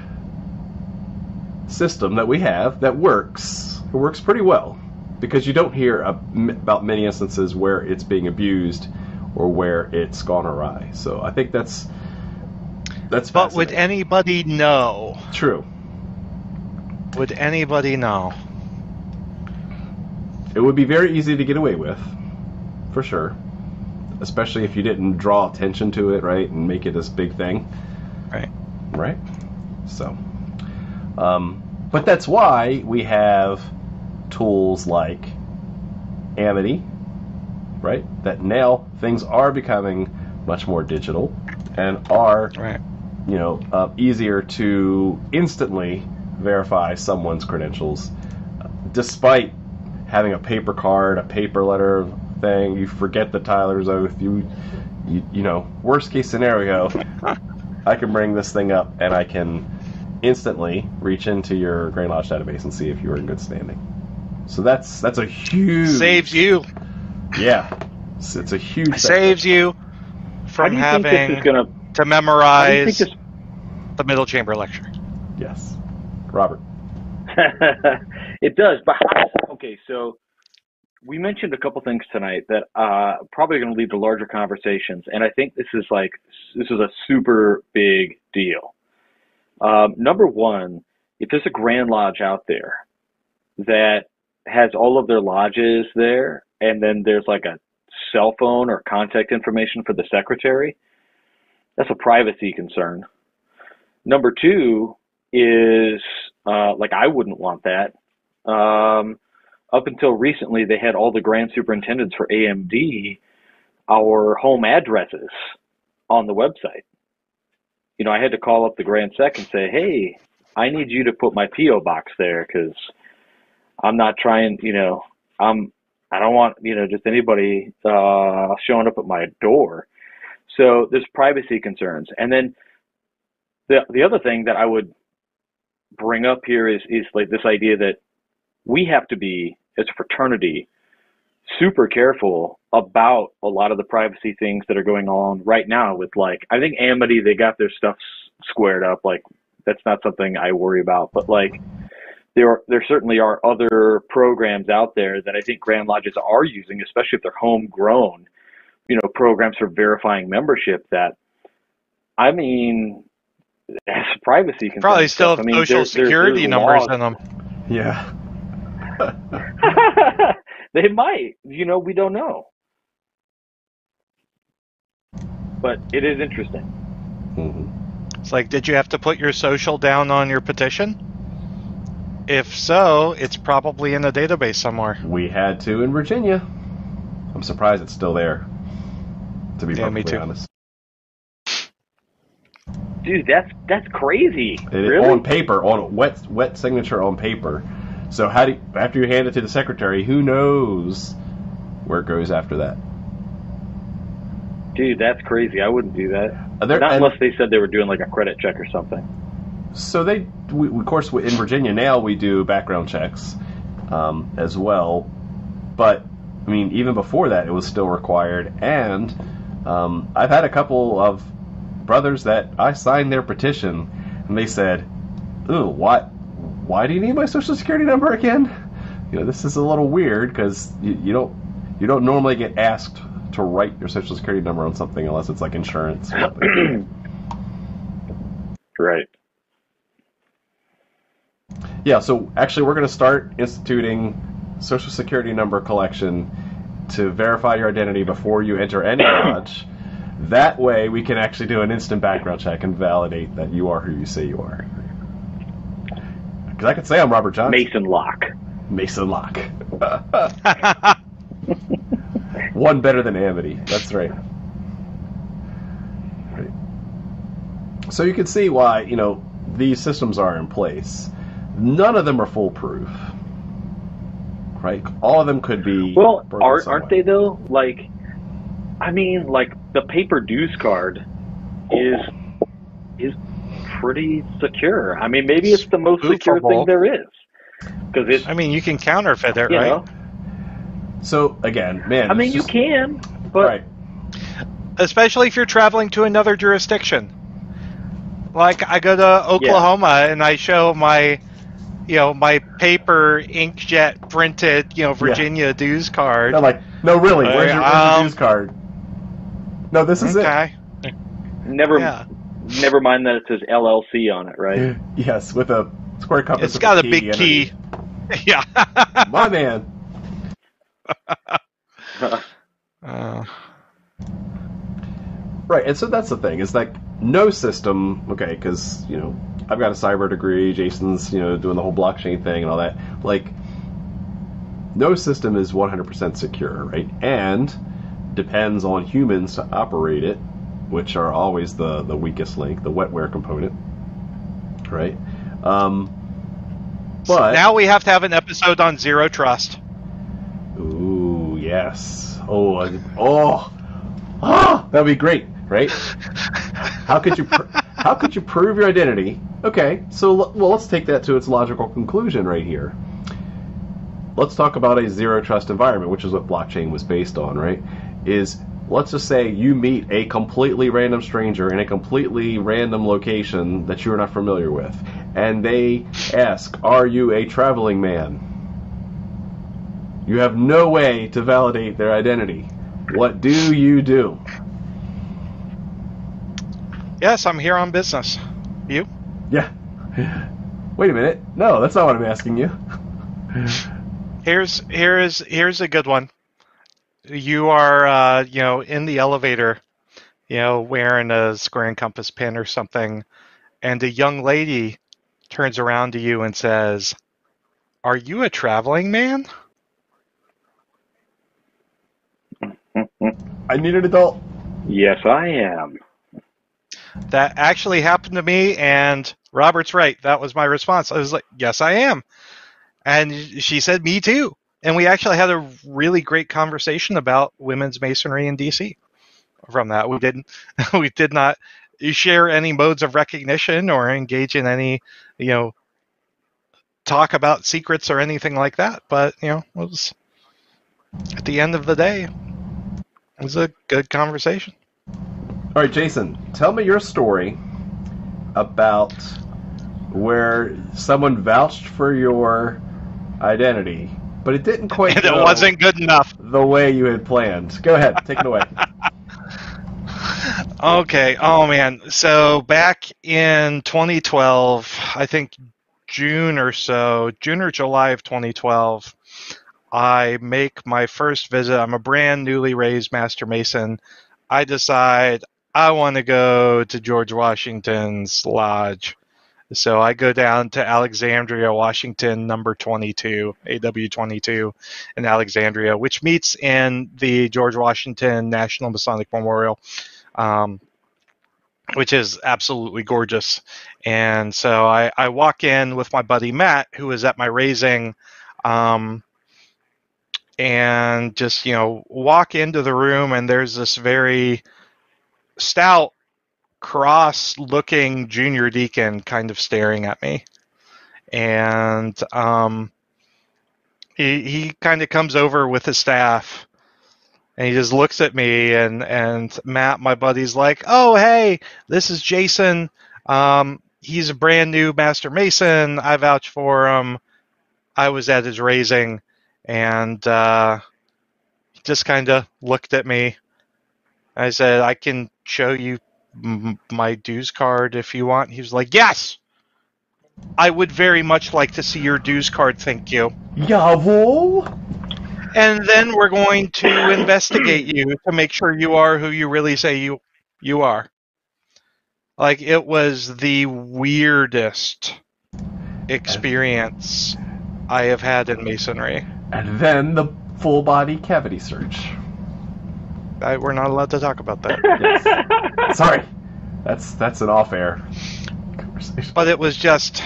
system that we have that works. It works pretty well because you don't hear about many instances where it's being abused or where it's gone awry. So I think that's that's But would anybody know? True. Would anybody know? It would be very easy to get away with, for sure. Especially if you didn't draw attention to it, right, and make it this big thing, Right. right? So, um, but that's why we have tools like Amity, right? That now things are becoming much more digital and are Right. you know, uh, easier to instantly verify someone's credentials, despite having a paper card, a paper letter thing. You forget the Tyler's oath. You, you, you know, worst case scenario, I can bring this thing up and I can instantly reach into your Grand Lodge database and see if you are in good standing. So that's that's a huge Saves you. Yeah, it's, it's a huge benefit. Saves you from do you think this having is gonna? to How do you memorize think the middle chamber lecture. Yes, Robert. it does, but how, okay. So we mentioned a couple things tonight that uh, probably going to lead to larger conversations, and I think this is like this is a super big deal. Um, number one, if there's a Grand Lodge out there that has all of their lodges there, and then there's like a cell phone or contact information for the secretary. That's a privacy concern. Number two is uh, like I wouldn't want that. Um, up until recently, they had all the grand superintendents for AMD our home addresses on the website. You know, I had to call up the grand sec and say, "Hey, I need you to put my PO box there because I'm not trying. You know, I'm I don't want you know just anybody uh, showing up at my door." So there's privacy concerns, and then the the other thing that I would bring up here is is like this idea that we have to be as a fraternity super careful about a lot of the privacy things that are going on right now with like I think Amity they got their stuff squared up like that's not something I worry about but like there are, there certainly are other programs out there that I think Grand Lodges are using especially if they're homegrown you know programs for verifying membership that I mean as privacy concerns Probably still have I mean, social there- there's- security there's numbers laws. in them. Yeah. they might. You know, we don't know. But it is interesting. hmm It's like, did you have to put your social down on your petition? If so, it's probably in a database somewhere. We had to in Virginia. I'm surprised it's still there. To be Yeah, me perfectly too. honest, Dude, that's that's crazy. It- really? on paper, on wet wet signature on paper. So how do you, after you hand it to the secretary, who knows where it goes after that? Dude, that's crazy. I wouldn't do that. There- Not unless they said they were doing like a credit check or something. So they, we, of course, in Virginia now we do background checks um, as well, but I mean even before that it was still required. And um, I've had a couple of brothers that I signed their petition, and they said, "Ooh, what? Why do you need my social security number again? You know, this is a little weird because you, you don't you don't normally get asked to write your social security number on something unless it's like insurance." Right. Yeah, so actually, we're going to start instituting social security number collection to verify your identity before you enter any lodge. That way, we can actually do an instant background check and validate that you are who you say you are. Because I could say I'm Robert Johnson. Mason lock. Mason Locke. One better than Amity. That's right. Right. So you can see why, you know, these systems are in place. None of them are foolproof. Right? All of them could be. Well, are, some aren't they though? Like, I mean, like the paper dues card is is pretty secure. I mean, maybe it's the most secure thing there is because it's I mean, you can counterfeit it, right? know. So, again, man. I mean, it's you just- can, but Right. Especially if you're traveling to another jurisdiction. Like I go to Oklahoma and I show my, you know, my paper inkjet printed, you know, Virginia dues card. I'm like, no, really, where's your, where's your Um, dues card? No, this is okay. never Yeah. never mind that it says LLC on it, right? Yes, with a square compass. It's got a key big key. underneath. yeah. My man. Uh, Right, and so that's the thing. Is like no system, okay? Because you know I've got a cyber degree. Jason's you know doing the whole blockchain thing and all that. Like no system is 100% secure, right? And depends on humans to operate it, which are always the the weakest link, the wetware component, right? Um, but now we have to have an episode on zero trust. Ooh, yes. Oh, oh, ah, that'd be great, right? How could you, pr- how could you prove your identity? Okay, so l- well, let's take that to its logical conclusion right here. Let's talk about a zero trust environment, which is what blockchain was based on, right? Is let's just say you meet a completely random stranger in a completely random location that you're not familiar with, and they ask, "Are you a traveling man?" You have no way to validate their identity. What do you do? Yes, I'm here on business. You? Yeah. Wait a minute. No, that's not what I'm asking you. Here's here's here's a good one. You are uh, you know in the elevator, you know wearing a square and compass pin or something, and a young lady turns around to you and says, "Are you a traveling man?" I need an adult. Yes, I am. That actually happened to me, and Robert's right. That was my response. I was like, "Yes, I am," and she said, "Me too." And we actually had a really great conversation about women's masonry in DC. From that, we didn't, we did not share any modes of recognition or engage in any, you know, talk about secrets or anything like that. But you know, it was at the end of the day, it was a good conversation. All right, Jason, tell me your story about where someone vouched for your identity, but it didn't quite And it wasn't good enough. the way you had planned. Go ahead, take it away. Okay. Oh man. So back in 2012, I think June or so, June or July of 2012, I make my first visit. I'm a brand newly raised Master Mason. I decide I want to go to George Washington's lodge. So I go down to Alexandria, Washington, number 22, AW22 in Alexandria, which meets in the George Washington National Masonic Memorial um, which is absolutely gorgeous. And so I, I walk in with my buddy Matt, who is at my raising, um, and just you know walk into the room, and there's this very stout, cross-looking junior deacon kind of staring at me, and um, he he kind of comes over with his staff and he just looks at me and and Matt, my buddy's like, "Oh, hey, this is Jason. Um, he's a brand new master mason. I vouch for him. I was at his raising, and uh, he just kind of looked at me. I said, "I can show you m- my dues card if you want." He was like, "Yes." I would very much like to see your dues card, thank you. Jawohl. and then we're going to investigate you to make sure you are who you really say you you are. Like it was the weirdest experience I have had in masonry. And then the full body cavity search. I, we're not allowed to talk about that. Sorry, that's that's an off-air conversation. but it was just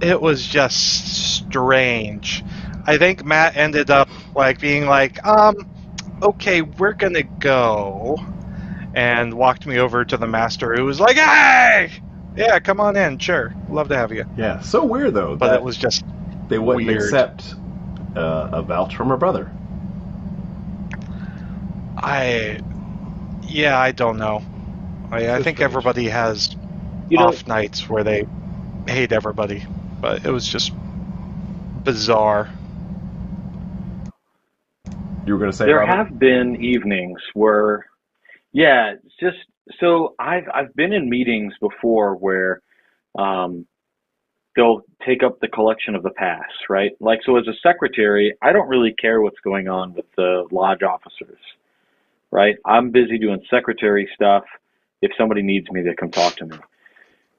it was just strange. I think Matt ended up like being like, um, okay, we're gonna go, and walked me over to the master, who was like, hey, yeah, come on in, sure, love to have you. Yeah, so weird though But it was just they wouldn't weird. accept uh, a vouch from her brother. I, yeah, I don't know. I, I think strange. everybody has You know, off nights where they hate everybody, but it was just bizarre. You were going to say, there Robert? have been evenings where, yeah, just so I've I've been in meetings before where, um, they'll take up the collection of the past, right? Like so, as a secretary, I don't really care what's going on with the lodge officers, right? I'm busy doing secretary stuff. If somebody needs me, they come talk to me.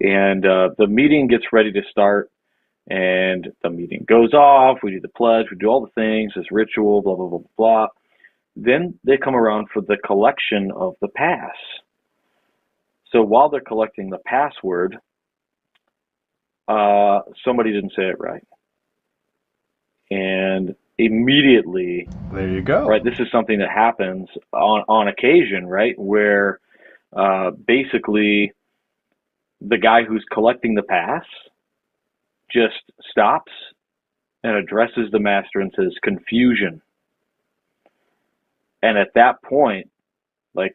And uh, the meeting gets ready to start, and the meeting goes off. We do the pledge, we do all the things, this ritual, blah blah blah blah. blah. Then they come around for the collection of the pass. So while they're collecting the password, uh, somebody didn't say it right, and immediately there you go. right? This is something that happens on on occasion, right? Where uh, basically the guy who's collecting the pass just stops and addresses the master and says confusion. And at that point, like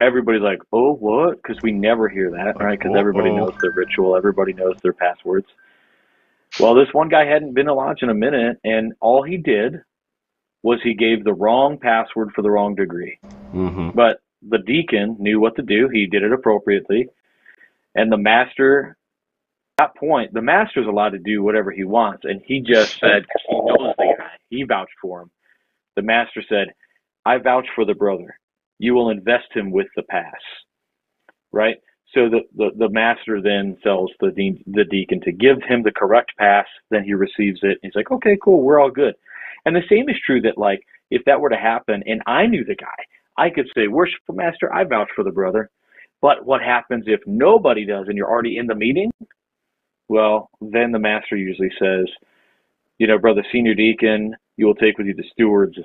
everybody's like, "Oh, what?" Because we never hear that, right? Because everybody knows their ritual, everybody knows their passwords. Well, this one guy hadn't been to lodge in a minute, and all he did was he gave the wrong password for the wrong degree. hmm But the deacon knew what to do. He did it appropriately. And the master at that point, the master's allowed to do whatever he wants, and he just said he knows the guy. He vouched for him. The master said, "I vouch for the brother. You will invest him with the pass." Right. So the, the, the master then tells the de- the deacon to give him the correct pass. Then he receives it. He's like, "Okay, cool, we're all good." And the same is true that like if that were to happen, and I knew the guy, I could say, "Worshipful master, I vouch for the brother." But what happens if nobody does, and you're already in the meeting? Well, then the master usually says, you know, brother senior deacon, you will take with you the stewards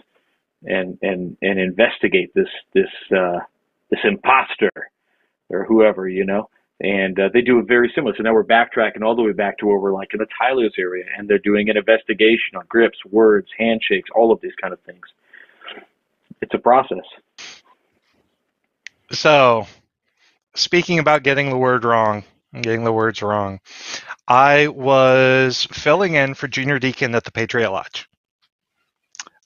and and and investigate this this uh, this imposter or whoever, you know. And uh, they do it very similar. So now we're backtracking all the way back to where we're like in the Tyler's area, and they're doing an investigation on grips, words, handshakes, all of these kind of things. It's a process. So, speaking about getting the word wrong, getting the words wrong, I was filling in for Junior Deacon at the Patriot Lodge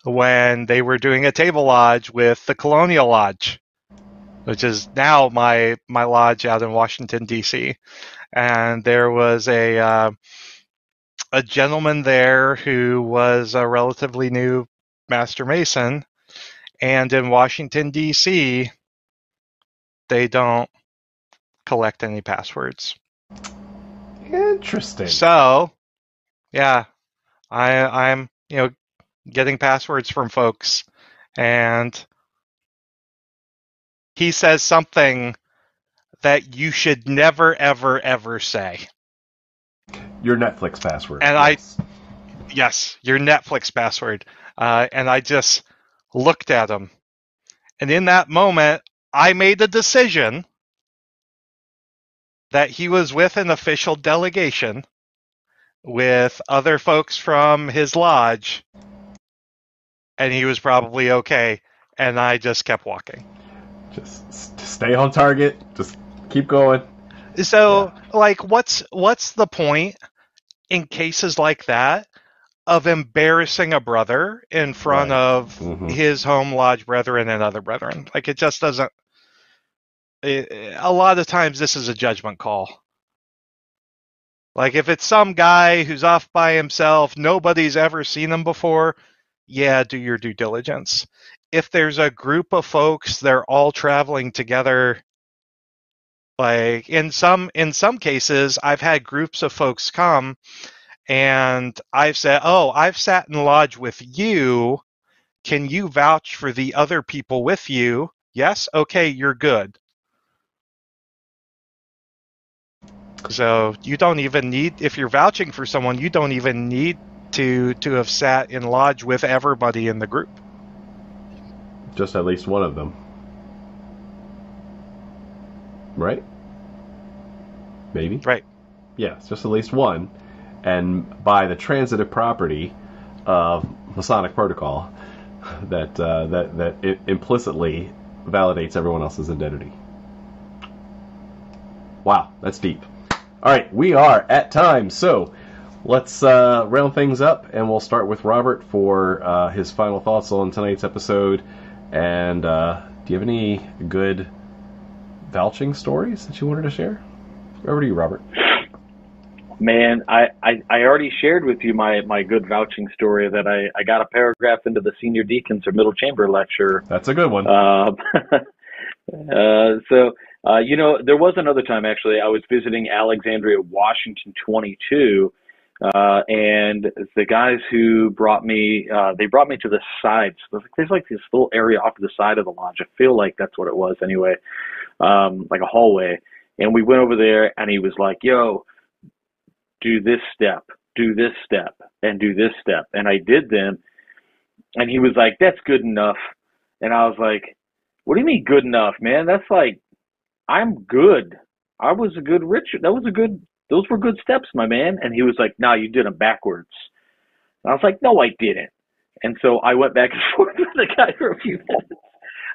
when they were doing a table lodge with the Colonial Lodge, which is now my my lodge out in Washington D.C. And there was a uh, a gentleman there who was a relatively new master mason, and in Washington D.C. they don't collect any passwords. Interesting. So, yeah, I I'm you know getting passwords from folks, and he says something that you should never ever ever say. Your Netflix password. And I- yes. Yes, your Netflix password. Uh, and I just looked at him, and in that moment, I made the decision that he was with an official delegation with other folks from his lodge, and he was probably okay. And I just kept walking. Just stay on target. Just keep going. So, like, what's what's the point in cases like that of embarrassing a brother in front Right. of Mhm. his home lodge brethren and other brethren? Like, it just doesn't. It, a lot of times, this is a judgment call. Like, if it's some guy who's off by himself, nobody's ever seen him before, yeah, do your due diligence. If there's a group of folks, they're all traveling together. Like in some in some cases i've had groups of folks come and i've said oh i've sat in lodge with you. Can you vouch for the other people with you? Yes okay you're good. So you don't even need if you're vouching for someone you don't even need to to have sat in lodge with everybody in the group Just at least one of them. Right? Maybe? right Yes, just at least one. And by the transitive property of Masonic protocol, that uh, that that it implicitly validates everyone else's identity. Wow, that's deep. All right, we are at time, so let's uh, round things up, and we'll start with Robert for uh, his final thoughts on tonight's episode. And uh, do you have any good vouching stories that you wanted to share? Over to you, Robert. Man, I, I, I already shared with you my, my good vouching story that I, I got a paragraph into the senior deacons or middle chamber lecture. That's a good one. Uh, uh, so, uh, you know, there was another time actually I was visiting Alexandria, Washington 22, uh, and the guys who brought me, uh, they brought me to the side. So there's, there's like this little area off to the side of the lodge. I feel like that's what it was anyway, um, like a hallway. And we went over there, and he was like, "Yo, do this step, do this step, and do this step," and I did them. And he was like, "That's good enough," and I was like, "What do you mean good enough, man? That's like, I'm good. I was a good Richard. That was a good. Those were good steps, my man." And he was like, "No, you did them backwards." And I was like, "No, I didn't." And so I went back and forth with the guy for a few minutes.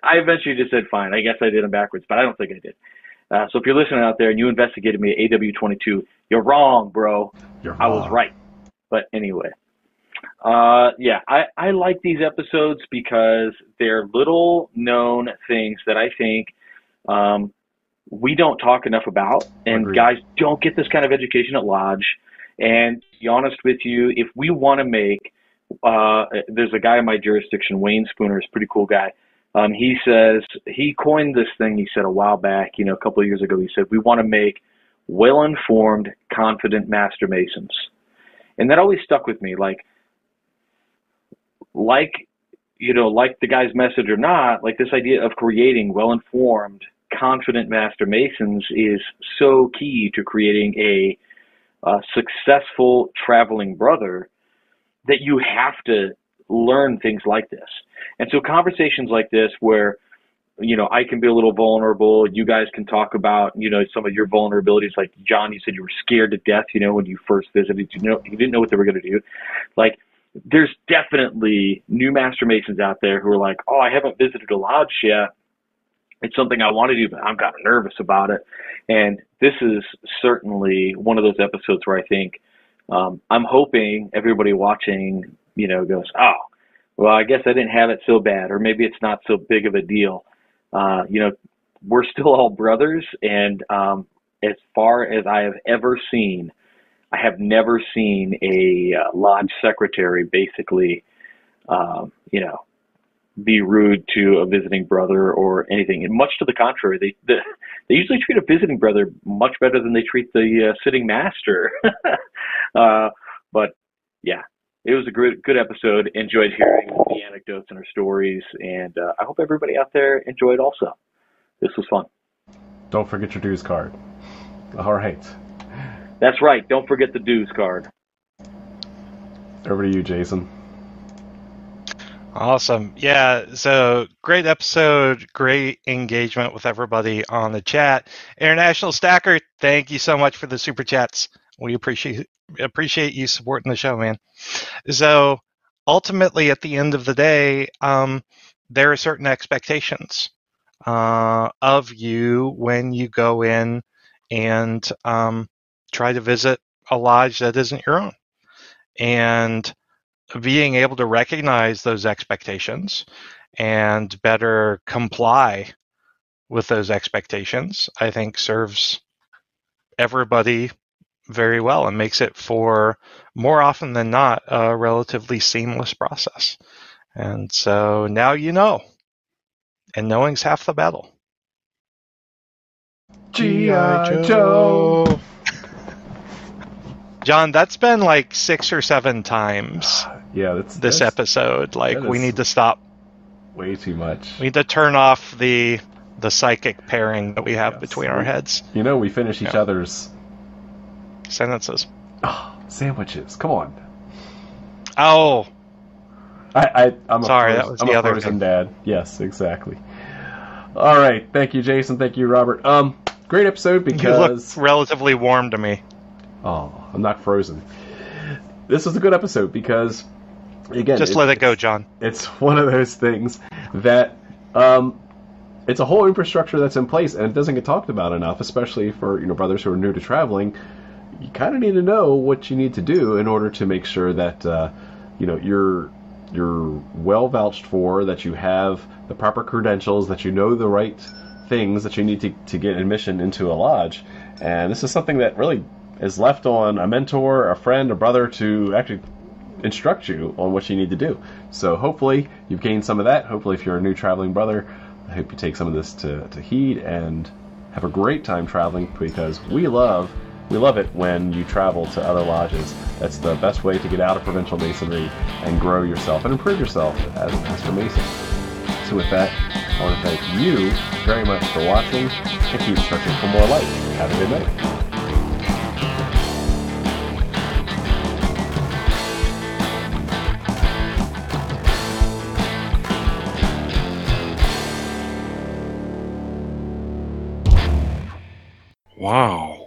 I eventually just said, "Fine, I guess I did them backwards," but I don't think I did. Uh, so if you're listening out there and you investigated me at AW22, you're wrong, bro. You're wrong. I was right. But anyway, uh, yeah, I, I like these episodes because they're little known things that I think um, we don't talk enough about, and Agreed. guys don't get this kind of education at Lodge. And to be honest with you, if we want to make, uh, there's a guy in my jurisdiction, Wayne Spooner, is a pretty cool guy. Um, he says he coined this thing. He said a while back, you know, a couple of years ago. He said we want to make well-informed, confident master masons, and that always stuck with me. Like, like, you know, like the guy's message or not, like this idea of creating well-informed, confident master masons is so key to creating a, uh successful traveling brother that you have to learn things like this. And so conversations like this where you know, I can be a little vulnerable. You guys can talk about, you know, some of your vulnerabilities. Like John, you said you were scared to death, you know, when you first visited. You know, you didn't know what they were going to do. Like, there's definitely new master masons out there who are like, oh, I haven't visited a lodge yet. It's something I want to do, but I'm kind of nervous about it. And this is certainly one of those episodes where I think um, I'm hoping everybody watching, you know, goes, oh, well, I guess I didn't have it so bad, or maybe it's not so big of a deal. Uh, you know, we're still all brothers, and um, as far as I have ever seen, I have never seen a uh, lodge secretary basically, um, you know, be rude to a visiting brother or anything. And much to the contrary, they the, they usually treat a visiting brother much better than they treat the uh, sitting master. uh, but yeah, it was a good good episode. Enjoyed hearing the anecdotes and her stories, and uh, I hope everybody out there enjoyed also. This was fun. Don't forget your dues card. All right. That's right. Don't forget the dues card. Over to you, Jason. Awesome. Yeah. So great episode. Great engagement with everybody on the chat. International Stacker, thank you so much for the super chats. We appreciate appreciate you supporting the show, man. So ultimately, at the end of the day, um, there are certain expectations uh, of you when you go in and um, try to visit a lodge that isn't your own. And being able to recognize those expectations and better comply with those expectations, I think serves everybody very well and makes it for more often than not a relatively seamless process. And so now you know, and knowing's half the battle. G.I. Joe. John, that's been like six or seven times Yeah, that's this that's episode. Like we need to stop. way too much. We need to turn off the the psychic pairing that we have Yes. between our heads. You know, we finish each Yeah. other's Sentences. oh, sandwiches. Come on. Oh, I, I I'm Sorry, frozen, that was I'm the other frozen thing. dad. Yes, exactly. All right, thank you, Jason. Thank you, Robert. Um, great episode you look because relatively warm to me. Oh, I'm not frozen. This was a good episode because again, Just it- let it go, John. It's one of those things that um, it's a whole infrastructure that's in place and it doesn't get talked about enough, especially for you know brothers who are new to traveling. You kind of need to know what you need to do in order to make sure that uh, you know you're you're well vouched for, that you have the proper credentials, that you know the right things that you need to, to get admission into a lodge. And this is something that really is left on a mentor, a friend, a brother to actually instruct you on what you need to do. So hopefully you've gained some of that. Hopefully, if you're a new traveling brother, I hope you take some of this to, to heed and have a great time traveling because we love we love it when you travel to other lodges. That's the best way to get out of provincial masonry and grow yourself and improve yourself as a master mason. So with that, I want to thank you very much for watching and keep searching for more light. Have a good night. Wow.